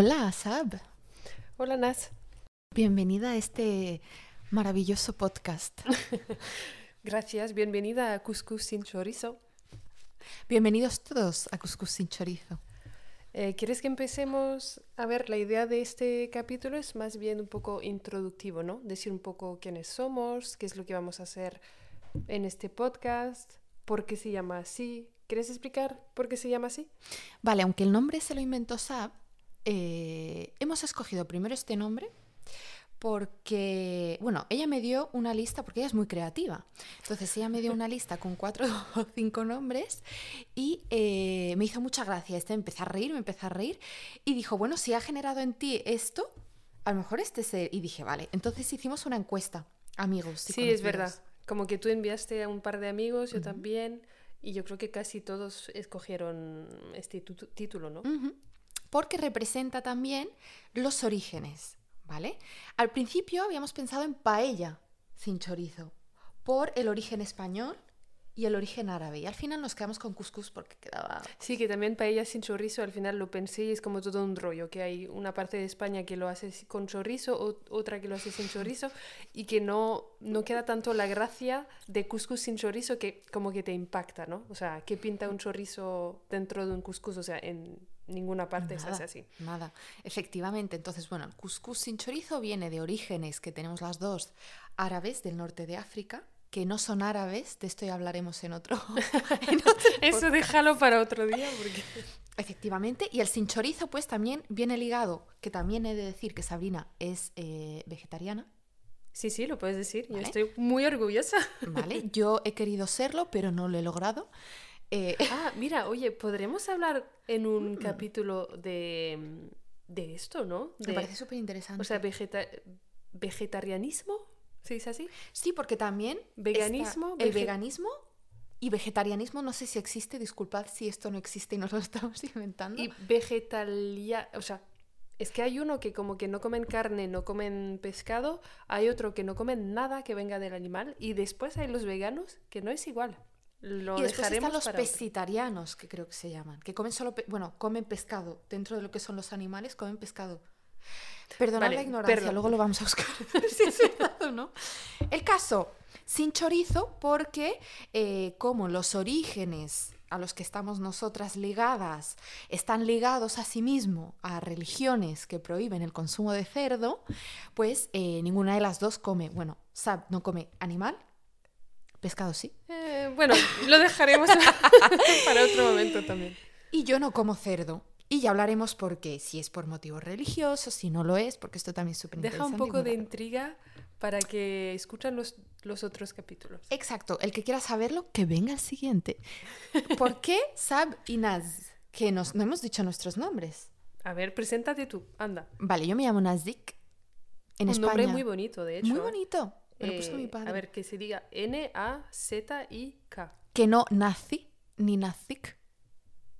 Hola, Sab. Hola, Nas. Bienvenida a este maravilloso podcast. Gracias, bienvenida a Cuscus sin chorizo. Bienvenidos todos a Cuscus sin chorizo. Eh, ¿Quieres que empecemos? A ver, la idea de este capítulo es más bien un poco introductivo, ¿no? Decir un poco quiénes somos, qué es lo que vamos a hacer en este podcast, por qué se llama así. ¿Quieres explicar por qué se llama así? Vale, aunque el nombre se lo inventó Sab, eh, hemos escogido primero este nombre porque, bueno, ella me dio una lista, porque ella es muy creativa. Entonces ella me dio una lista con cuatro o cinco nombres y eh, me hizo mucha gracia. Este me empezó a reír, me empezó a reír y dijo, bueno, si ha generado en ti esto, a lo mejor este es el... Y dije, vale, entonces hicimos una encuesta, amigos. Sí, es verdad. Como que tú enviaste a un par de amigos, yo también, y yo creo que casi todos escogieron este tu- título, ¿no? Porque representa también los orígenes, ¿vale? Al principio habíamos pensado en paella sin chorizo, por el origen español y el origen árabe. Y al final nos quedamos con couscous porque quedaba... Sí, que también paella sin chorizo, al final lo pensé y es como todo un rollo, que hay una parte de España que lo hace con chorizo, otra que lo hace sin chorizo, y que no, no queda tanto la gracia de couscous sin chorizo que como que te impacta, ¿no? O sea, ¿qué pinta un chorizo dentro de un couscous? O sea, en ninguna parte se Nada, hace así. Nada, efectivamente. Entonces, bueno, el couscous sin chorizo viene de orígenes que tenemos las dos árabes del norte de África, que no son árabes, de esto ya hablaremos en otro, en otro Eso déjalo para otro día, porque... Efectivamente, y el sin chorizo pues también viene ligado, que también he de decir que Sabrina es eh, vegetariana, Sí, sí, lo puedes decir, yo estoy muy orgullosa. ¿vale? Yo he querido serlo, pero no lo he logrado. Eh, Ah, mira, oye, podremos hablar en un capítulo de, de esto, ¿no? me parece súper interesante. O sea, vegeta- vegetarianismo, ¿se dice así? sí, porque también veganismo, el veganismo y vegetarianismo, no sé si existe, disculpad si esto no existe y nos lo estamos inventando. Y vegetalia, o sea, es que hay uno que como que no comen carne, no comen pescado, hay otro que no comen nada que venga del animal y después hay los veganos que no es igual. Lo Y después están los pescitarianos, que creo que se llaman, que comen solo, bueno, comen pescado. Dentro de lo que son los animales, comen pescado. Perdonad Vale, la ignorancia, perdón. luego lo vamos a buscar a ver si es verdad o no. El caso, sin chorizo, porque eh, como los orígenes a los que estamos nosotras ligadas están ligados a sí mismo a religiones que prohíben el consumo de cerdo, pues eh, ninguna de las dos come, bueno, Sab no come animal, pescado sí, Eh, bueno, lo dejaremos para otro momento también. Y yo no como cerdo. Y ya hablaremos por qué, si es por motivos religiosos, si no lo es, porque esto también es súper Deja interesante. un poco de intriga para que escuchan los, los otros capítulos. Exacto, el que quiera saberlo, que venga al siguiente. ¿Por qué Sab y Naz? Que nos, no hemos dicho nuestros nombres. A ver, preséntate tú, anda. Vale, yo me llamo Nazik. En Un España. nombre muy bonito, de hecho. Muy bonito. Me lo puso Eh, mi padre. A ver, que se diga N-A-Z-I-K. Que no nazi, ni nazik.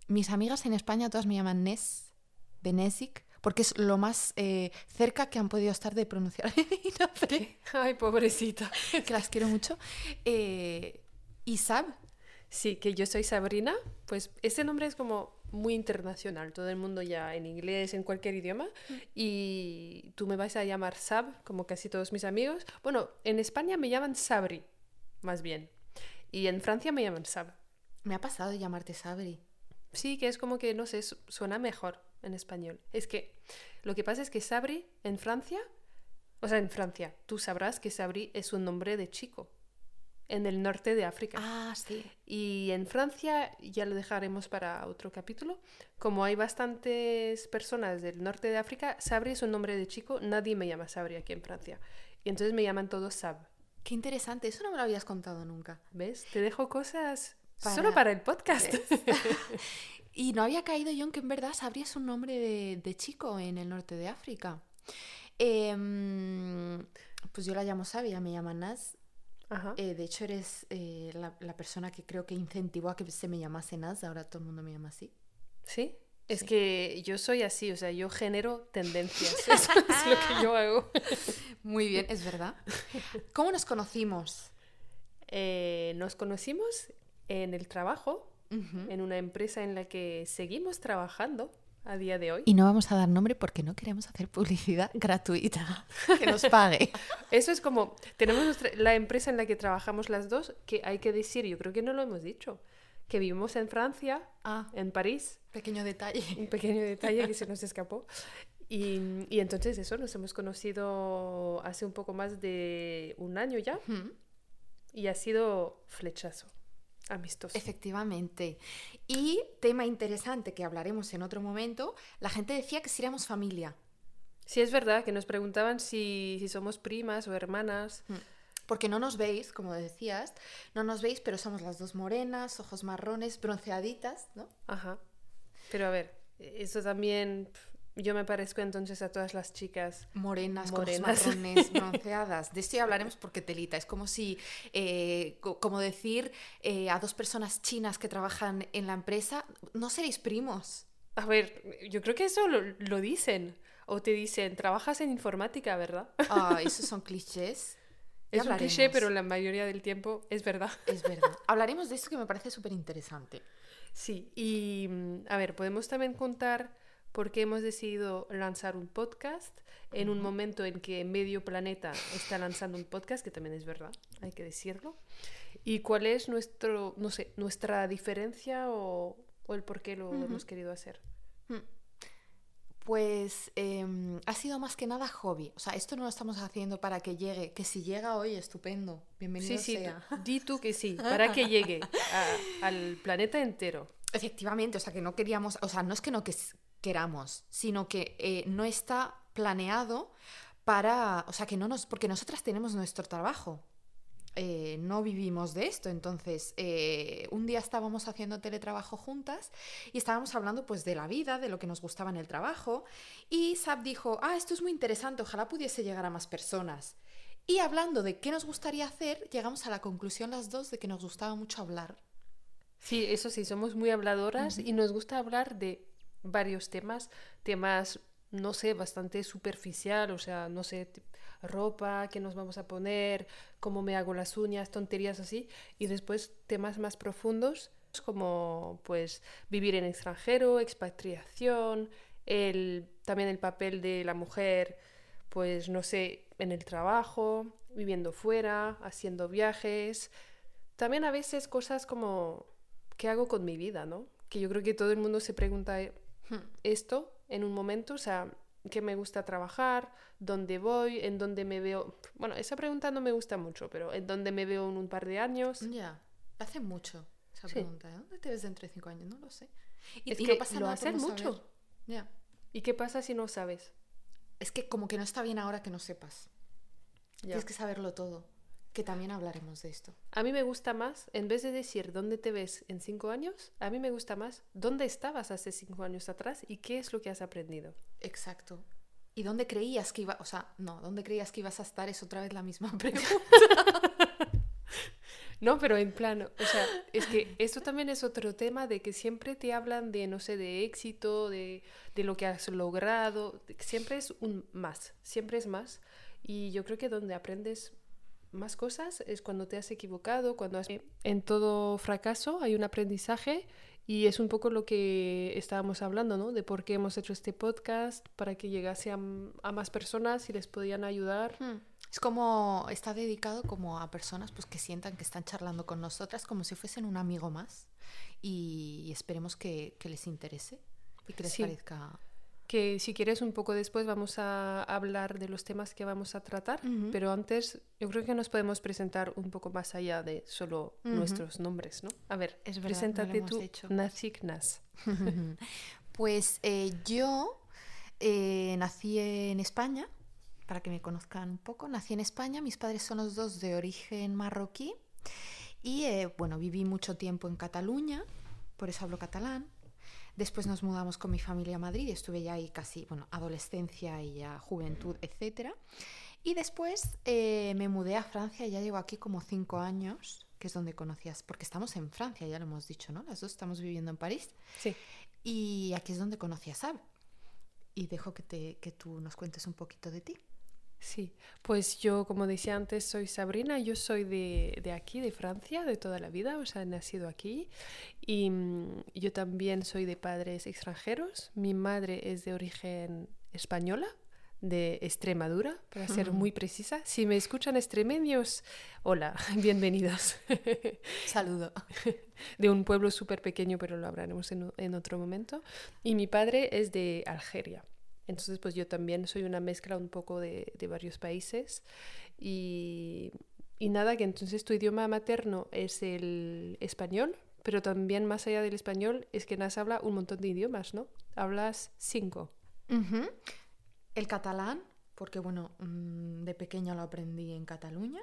Mis amigas en España todas me llaman Nes, de Nezik, porque es lo más eh, cerca que han podido estar de pronunciar mi nombre. Ay, pobrecita. que las quiero mucho. Eh, y Sab, Sí, que yo soy Sabrina. Pues este nombre es como muy internacional. Todo el mundo ya en inglés, en cualquier idioma. Y tú me vas a llamar Sab, como casi todos mis amigos. Bueno, en España me llaman Sabri, más bien. Y en Francia me llaman Sab. me ha pasado de llamarte Sabri. Sí, que es como que, no sé, su- suena mejor en español. Es que lo que pasa es que Sabri en Francia, o sea, en Francia, tú sabrás que Sabri es un nombre de chico, en el norte de África. Ah, sí. Y en Francia, ya lo dejaremos para otro capítulo, como hay bastantes personas del norte de África, Sabri es un nombre de chico, nadie me llama Sabri aquí en Francia. Y entonces me llaman todos Sab. Qué interesante, eso no me lo habías contado nunca. ¿Ves? Te dejo cosas Para- solo para el podcast. Y no había caído yo en que en verdad Sabri es un nombre de, de chico en el norte de África. Em, pues yo la llamo Sabi, ella me llama Naz. Eh, de hecho, eres eh, la, la persona que creo que incentivó a que se me llamase Naz, ahora todo el mundo me llama así. ¿Sí? Es Sí. que yo soy así, o sea, yo genero tendencias. Eso es lo que yo hago. Muy bien, es verdad. ¿Cómo nos conocimos? Eh, nos conocimos en el trabajo, en una empresa en la que seguimos trabajando a día de hoy. Y no vamos a dar nombre porque no queremos hacer publicidad gratuita que nos pague. Eso es como, tenemos nuestra- la empresa en la que trabajamos las dos, que hay que decir, yo creo que no lo hemos dicho, que vivimos en Francia, Ah, en París, pequeño detalle. un pequeño detalle que se nos escapó. Y, y entonces eso, nos hemos conocido hace un poco más de un año ya y ha sido flechazo, amistoso. Efectivamente. Y tema interesante que hablaremos en otro momento, la gente decía que si éramos familia. Sí, es verdad que nos preguntaban si, si somos primas o hermanas. Porque no nos veis, como decías, no nos veis, pero somos las dos morenas, ojos marrones, bronceaditas, ¿no? Ajá. Pero a ver, eso también, yo me parezco entonces a todas las chicas. Morenas, Morenas. con marrones, bronceadas. De esto ya hablaremos porque telita. Es como si, eh, co- como decir eh, a dos personas chinas que trabajan en la empresa, no seréis primos. A ver, yo creo que eso lo, lo dicen. O te dicen, trabajas en informática, ¿verdad? Ah, esos son clichés. Es un cliché, pero la mayoría del tiempo es verdad. Es verdad. Hablaremos de esto que me parece súper interesante. Sí, y mm, a ver, podemos también contar por qué hemos decidido lanzar un podcast en un momento en que medio planeta está lanzando un podcast, que también es verdad, hay que decirlo. Y cuál es nuestro, no sé, nuestra diferencia o, o el por qué lo hemos querido hacer. Pues em, ha sido más que nada hobby. O sea, esto no lo estamos haciendo para que llegue. Que si llega hoy, estupendo. Bienvenido Sí, sí, sea. tú- di tú que sí, para que llegue a- al planeta entero. Efectivamente, o sea, que no queríamos, o sea, no es que no que- queramos, sino que eh, no está planeado para, o sea, que no nos, porque nosotras tenemos nuestro trabajo. Eh, no vivimos de esto, entonces eh, un día estábamos haciendo teletrabajo juntas y estábamos hablando pues de la vida, de lo que nos gustaba en el trabajo y Sab dijo, ah, esto es muy interesante, ojalá pudiese llegar a más personas. Y hablando de qué nos gustaría hacer, llegamos a la conclusión las dos de que nos gustaba mucho hablar. Sí, eso sí, somos muy habladoras y nos gusta hablar de varios temas, temas, no sé, bastante superficial, o sea, no sé, ropa, qué nos vamos a poner, cómo me hago las uñas, tonterías así, y después temas más profundos como pues vivir en extranjero, expatriación, el, también el papel de la mujer, pues no sé, en el trabajo, viviendo fuera, haciendo viajes, también a veces cosas como ¿qué hago con mi vida, no? Que yo creo que todo el mundo se pregunta eh, esto en un momento, o sea, ¿qué me gusta trabajar? ¿Dónde voy? ¿En dónde me veo? Bueno, esa pregunta no me gusta mucho, pero ¿en dónde me veo en un par de años? Ya, hace mucho esa Sí. pregunta. ¿eh? ¿Dónde te ves dentro de cinco años? No lo sé. Y, Es y que no pasa lo nada por hacen no mucho. saber. Ya. ¿Y qué pasa si no sabes? Es que como que no está bien ahora que no sepas. Tienes que saberlo todo. Que también hablaremos de esto. A mí me gusta más, en vez de decir dónde te ves en cinco años, a mí me gusta más dónde estabas hace cinco años atrás y qué es lo que has aprendido. Exacto. ¿Y dónde creías que iba? O sea, no, ¿dónde creías que ibas a estar? Es otra vez la misma pregunta. No, pero en plano, o sea, es que esto también es otro tema de que siempre te hablan de, no sé, de éxito, de, de lo que has logrado, siempre es un más, siempre es más. Y yo creo que donde aprendes más cosas es cuando te has equivocado, cuando has... En todo fracaso hay un aprendizaje y es un poco lo que estábamos hablando, ¿no? De por qué hemos hecho este podcast, para que llegase a, a más personas y les podían ayudar. Hmm. Es como, está dedicado como a personas pues, que sientan que están charlando con nosotras como si fuesen un amigo más y esperemos que, que les interese y que les Sí. parezca... que si quieres un poco después vamos a hablar de los temas que vamos a tratar, pero antes yo creo que nos podemos presentar un poco más allá de solo nuestros nombres, ¿no? A ver, Es verdad, preséntate tú, hecho. Nazik Nas. Pues eh, yo eh, nací en España, para que me conozcan un poco, nací en España, mis padres son los dos de origen marroquí y eh, bueno, viví mucho tiempo en Cataluña, por eso hablo catalán. Después nos mudamos con mi familia a Madrid, estuve ya ahí casi, bueno, adolescencia y ya juventud, etc. Y después eh, me mudé a Francia, ya llevo aquí como cinco años, que es donde conocías, porque estamos en Francia, ya lo hemos dicho, ¿no? Las dos estamos viviendo en París. Sí. Y aquí es donde conocí a Sab. Y dejo que, te, que tú nos cuentes un poquito de ti. Sí, pues yo, como decía antes, soy Sabrina, yo soy de, de, aquí, de Francia, de toda la vida, o sea, he nacido aquí. Y mm, yo también soy de padres extranjeros. Mi madre es de origen española, de Extremadura, para ser muy precisa. Si me escuchan extremeños, hola, bienvenidos. Saludo. De un pueblo súper pequeño, pero lo hablaremos en, en otro momento. Y mi padre es de Algeria. Entonces, pues yo también soy una mezcla un poco de, de varios países. Y, y, nada, que entonces tu idioma materno es el español, pero también más allá del español es que Nas habla un montón de idiomas, ¿no? Hablas cinco. El catalán, porque bueno, mm, de pequeña lo aprendí en Cataluña.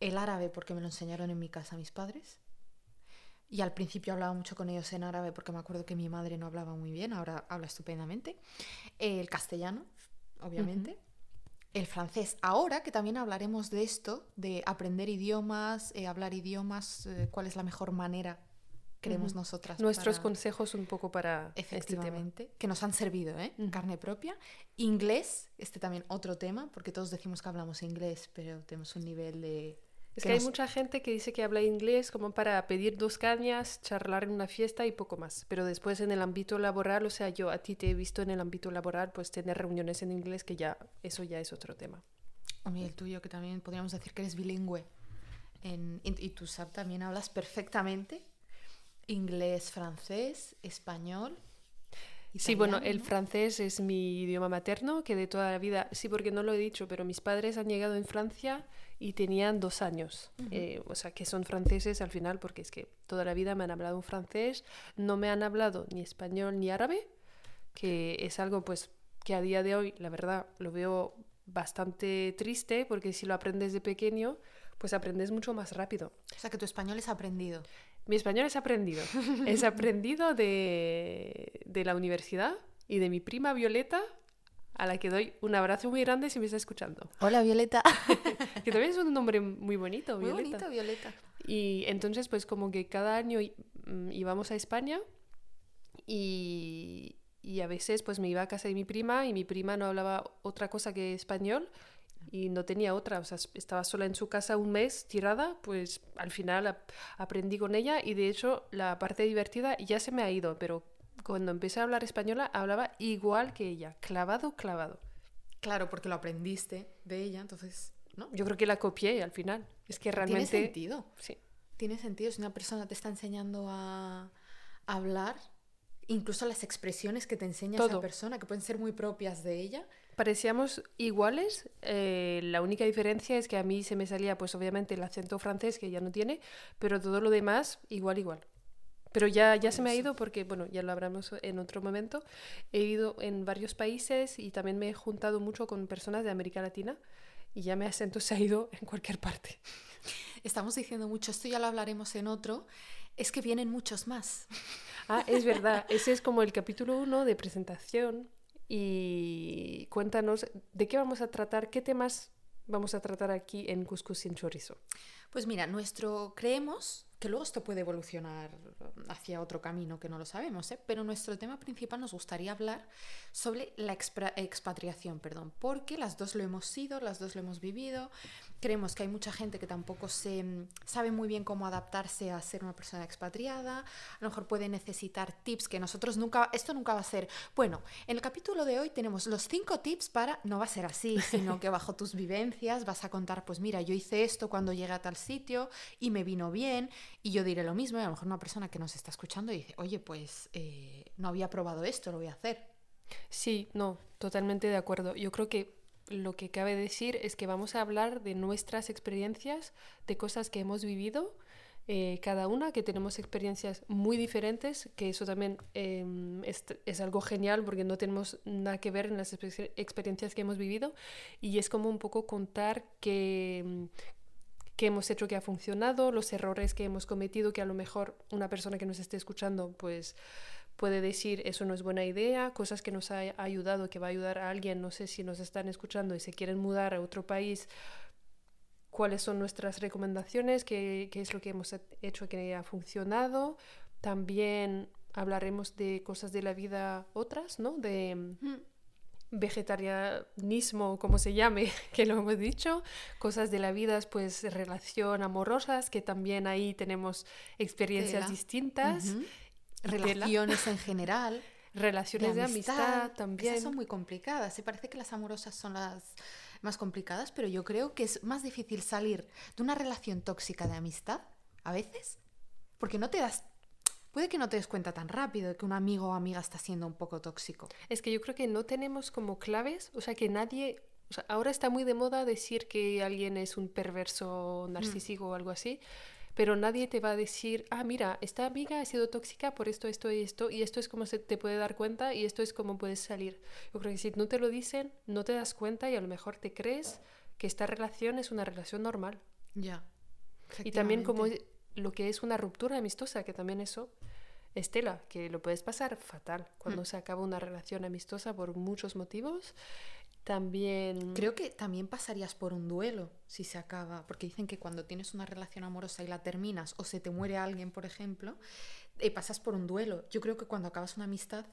El árabe, porque me lo enseñaron en mi casa mis padres. Y al principio hablaba mucho con ellos en árabe porque me acuerdo que mi madre no hablaba muy bien, ahora habla estupendamente. El castellano, obviamente. Uh -huh. El francés. Ahora que también hablaremos de esto, de aprender idiomas, eh, hablar idiomas, eh, cuál es la mejor manera, creemos uh -huh. nosotras. Nuestros para... consejos un poco para Efectivamente, este que nos han servido, ¿eh? Uh -huh. Carne propia. Inglés, este también otro tema, porque todos decimos que hablamos inglés, pero tenemos un nivel de es que, que hay nos... mucha gente que dice que habla inglés como para pedir dos cañas, charlar en una fiesta y poco más. Pero después en el ámbito laboral, o sea, yo a ti te he visto en el ámbito laboral, pues tener reuniones en inglés, que ya eso ya es otro tema. O mí el tuyo, que también podríamos decir que eres bilingüe. En, y, y tú, Sab, también hablas perfectamente inglés, francés, español. Italiano, sí, bueno, el francés es mi idioma materno, que de toda la vida, sí, porque no lo he dicho, pero mis padres han llegado en Francia y tenían dos años. Uh -huh. eh, o sea, que son franceses al final, porque es que toda la vida me han hablado en francés, no me han hablado ni español ni árabe, que es algo pues que a día de hoy, la verdad, lo veo bastante triste, porque si lo aprendes de pequeño, pues aprendes mucho más rápido. O sea, que tu español es aprendido. Mi español es aprendido. es aprendido de, de la universidad y de mi prima Violeta, a la que doy un abrazo muy grande si me está escuchando. Hola, Violeta. que también es un nombre muy bonito, muy Violeta. bonito, Violeta. Y entonces, pues como que cada año mm, íbamos a España y, y a veces pues me iba a casa de mi prima y mi prima no hablaba otra cosa que español y no tenía otra, o sea, estaba sola en su casa un mes tirada, pues al final ap aprendí con ella y de hecho la parte divertida ya se me ha ido, pero cuando empecé a hablar española hablaba igual que ella, clavado, clavado. Claro, porque lo aprendiste de ella, entonces, ¿no? Yo creo que la copié al final. Es que realmente... Tiene sentido. Sí. Tiene sentido. Si una persona te está enseñando a hablar, incluso las expresiones que te enseña Todo. esa persona, que pueden ser muy propias de ella. Parecíamos iguales, eh, la única diferencia es que a mí se me salía, pues obviamente, el acento francés, que ya no tiene, pero todo lo demás, igual, igual. Pero ya, ya se me ha ido porque, bueno, ya lo hablamos en otro momento. He ido en varios países y también me he juntado mucho con personas de América Latina y ya mi acento se ha ido en cualquier parte. Estamos diciendo mucho, esto ya lo hablaremos en otro, es que vienen muchos más. Ah, es verdad, ese es como el capítulo 1 de presentación y cuéntanos de qué vamos a tratar, qué temas vamos a tratar aquí en Cuscus sin chorizo. Pues mira, nuestro creemos que luego esto puede evolucionar hacia otro camino que no lo sabemos, ¿eh? pero nuestro tema principal nos gustaría hablar sobre la expatriación, perdón, porque las dos lo hemos sido, las dos lo hemos vivido, creemos que hay mucha gente que tampoco se mm, sabe muy bien cómo adaptarse a ser una persona expatriada, a lo mejor puede necesitar tips que nosotros nunca, esto nunca va a ser, bueno, en el capítulo de hoy tenemos los cinco tips para, no va a ser así, sino que bajo tus vivencias vas a contar, pues mira, yo hice esto cuando llegué a tal sitio y me vino bien, y yo diré lo mismo, y a lo mejor una persona que nos está escuchando dice, oye, pues eh, no había probado esto, lo voy a hacer. Sí, no, totalmente de acuerdo. Yo creo que lo que cabe decir es que vamos a hablar de nuestras experiencias, de cosas que hemos vivido, eh, cada una, que tenemos experiencias muy diferentes, que eso también eh, es, es, algo genial porque no tenemos nada que ver en las experiencias que hemos vivido y es como un poco contar que qué hemos hecho que ha funcionado, los errores que hemos cometido, que a lo mejor una persona que nos esté escuchando pues puede decir eso no es buena idea, cosas que nos ha ayudado, que va a ayudar a alguien, no sé si nos están escuchando y se quieren mudar a otro país, cuáles son nuestras recomendaciones, qué, qué es lo que hemos hecho que ha funcionado. También hablaremos de cosas de la vida otras, ¿no? De... Mm vegetarianismo, como se llame, que lo hemos dicho, cosas de la vida, pues relación amorosas, que también ahí tenemos experiencias Tela. distintas. Tela. Relaciones en general. Relaciones de, amistad, también. Esas son muy complicadas. Se parece que las amorosas son las más complicadas, pero yo creo que es más difícil salir de una relación tóxica de amistad, a veces, porque no te das... Puede que no te des cuenta tan rápido de que un amigo o amiga está siendo un poco tóxico. Es que yo creo que no tenemos como claves, o sea, que nadie... o sea, ahora está muy de moda decir que alguien es un perverso narcísico o algo así, pero nadie te va a decir, ah, mira, esta amiga ha sido tóxica por esto, esto y esto, y esto es como se te puede dar cuenta y esto es como puedes salir. Yo creo que si no te lo dicen, no te das cuenta y a lo mejor te crees que esta relación es una relación normal. Ya. Y también como lo que es una ruptura amistosa, que también eso, Estela, que lo puedes pasar fatal cuando Mm. se acaba una relación amistosa por muchos motivos. También... Creo que también pasarías por un duelo si se acaba, porque dicen que cuando tienes una relación amorosa y la terminas o se te muere alguien, por ejemplo, eh, pasas por un duelo. Yo creo que cuando acabas una amistad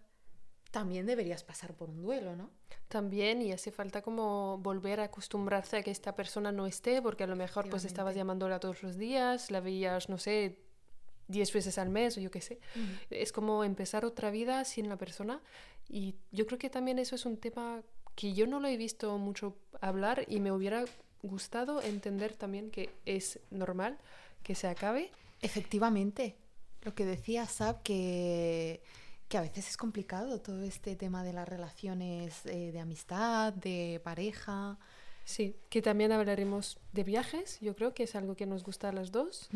también deberías pasar por un duelo, ¿no? También, y hace falta como volver a acostumbrarse a que esta persona no esté, porque a lo mejor pues estabas llamándola todos los días, la veías, no sé, 10 veces al mes o yo qué sé. Es como empezar otra vida sin la persona. Y yo creo que también eso es un tema que yo no lo he visto mucho hablar y me hubiera gustado entender también que es normal que se acabe. Efectivamente, lo que decía Sab, que, que a veces es complicado todo este tema de las relaciones eh, de amistad, de pareja. Sí, que también hablaremos de viajes, yo creo que es algo que nos gusta a las dos.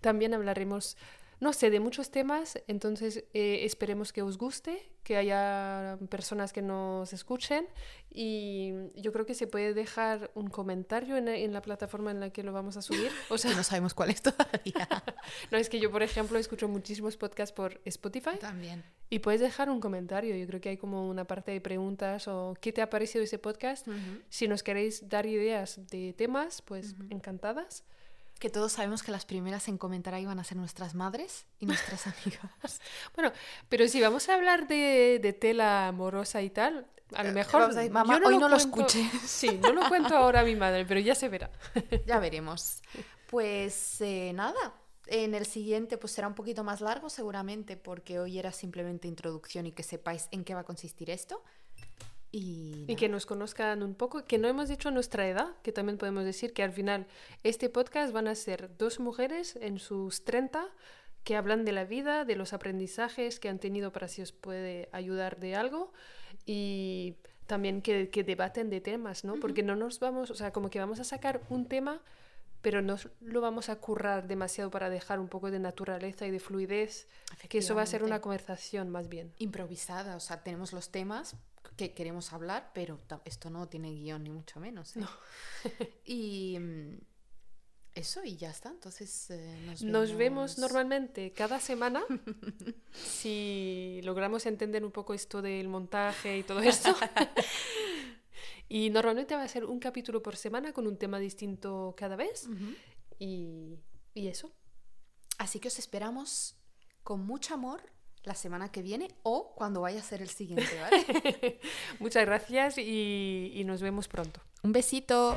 También hablaremos, no sé, de muchos temas, entonces eh, esperemos que os guste, que haya personas que nos escuchen y yo creo que se puede dejar un comentario en, en la plataforma en la que lo vamos a subir. O sea, Que no sabemos cuál es todavía. no es que yo, por ejemplo, escucho muchísimos podcasts por Spotify También. y puedes dejar un comentario. Yo creo que hay como una parte de preguntas o qué te ha parecido ese podcast. Si nos queréis dar ideas de temas, pues encantadas. Que todos sabemos que las primeras en comentar ahí van a ser nuestras madres y nuestras amigas. Bueno, pero si vamos a hablar de, de tela amorosa y tal, a lo mejor. vamos a decir, "Mamá, yo hoy no lo cuento- escuches". Sí, no lo cuento ahora a mi madre, pero ya se verá. ya veremos. Pues eh, nada, en el siguiente pues será un poquito más largo seguramente porque hoy era simplemente introducción y que sepáis en qué va a consistir esto. Y, Y que nos conozcan un poco, que no hemos dicho nuestra edad, que también podemos decir que al final este podcast van a ser dos mujeres en sus 30 que hablan de la vida, de los aprendizajes que han tenido para si os puede ayudar de algo y también que, que debaten de temas, ¿no? Porque no nos vamos, o sea, como que vamos a sacar un tema, pero no lo vamos a currar demasiado para dejar un poco de naturaleza y de fluidez, que eso va a ser una conversación más bien. improvisada, o sea, tenemos los temas que queremos hablar, pero esto no tiene guion ni mucho menos. ¿eh? No. y mm, eso y ya está, entonces eh, nos, Nos vemos normalmente cada semana si logramos entender un poco esto del montaje y todo esto. y normalmente va a ser un capítulo por semana con un tema distinto cada vez. Y, y eso. Así que os esperamos con mucho amor la semana que viene o cuando vaya a ser el siguiente, ¿vale? Muchas gracias y, y nos vemos pronto. Un besito.